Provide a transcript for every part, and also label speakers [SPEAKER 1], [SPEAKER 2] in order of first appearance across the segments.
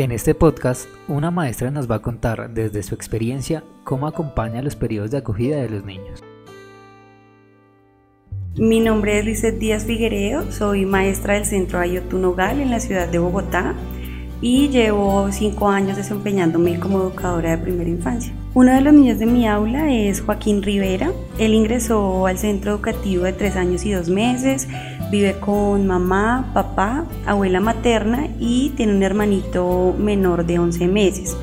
[SPEAKER 1] En este podcast, una maestra nos va a contar desde su experiencia cómo acompaña los periodos de acogida de los niños.
[SPEAKER 2] Mi nombre es Lizeth Díaz Figueredo, soy maestra del Centro Ayotunogal en la ciudad de Bogotá y llevo cinco años desempeñándome como educadora de primera infancia. Uno de los niños de mi aula es Joaquín Rivera. Él ingresó al centro educativo de tres años y dos meses, vive con mamá, papá, abuela materna y tiene un hermanito menor de 11 meses.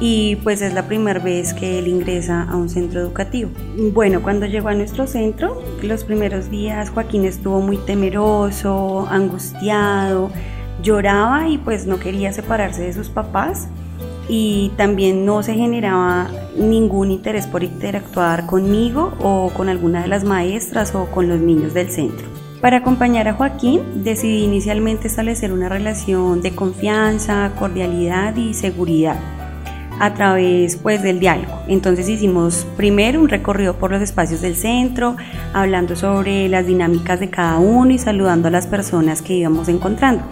[SPEAKER 2] Y pues es la primera vez que él ingresa a un centro educativo. Bueno, cuando llegó a nuestro centro, los primeros días Joaquín estuvo muy temeroso, angustiado, lloraba y pues no quería separarse de sus papás y también no se generaba ningún interés por interactuar conmigo o con alguna de las maestras o con los niños del centro. Para acompañar a Joaquín decidí inicialmente establecer una relación de confianza, cordialidad y seguridad a través pues del diálogo. Entonces hicimos primero un recorrido por los espacios del centro, hablando sobre las dinámicas de cada uno y saludando a las personas que íbamos encontrando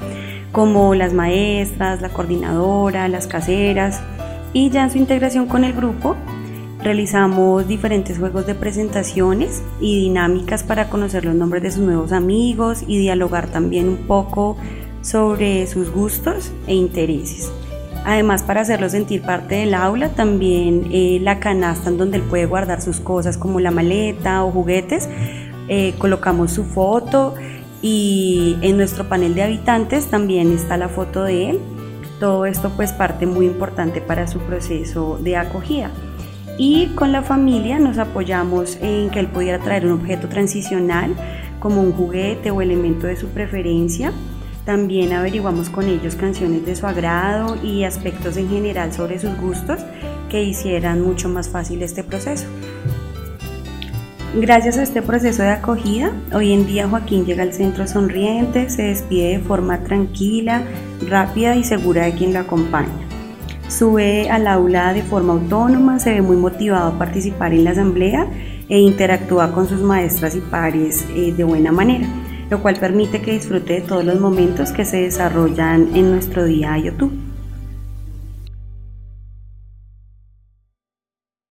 [SPEAKER 2] como las maestras, la coordinadora, las caseras y ya en su integración con el grupo realizamos diferentes juegos de presentaciones y dinámicas para conocer los nombres de sus nuevos amigos y dialogar también un poco sobre sus gustos e intereses. Además, para hacerlo sentir parte del aula, también eh, la canasta en donde él puede guardar sus cosas como la maleta o juguetes, eh, colocamos su foto y en nuestro panel de habitantes también está la foto de él. Todo esto pues parte muy importante para su proceso de acogida. Y con la familia nos apoyamos en que él pudiera traer un objeto transicional como un juguete o elemento de su preferencia. También averiguamos con ellos canciones de su agrado y aspectos en general sobre sus gustos que hicieran mucho más fácil este proceso. Gracias a este proceso de acogida, hoy en día Joaquín llega al centro sonriente, se despide de forma tranquila, rápida y segura de quien lo acompaña. Sube al aula de forma autónoma, se ve muy motivado a participar en la asamblea e interactúa con sus maestras y pares eh, de buena manera, lo cual permite que disfrute de todos los momentos que se desarrollan en nuestro día a YouTube.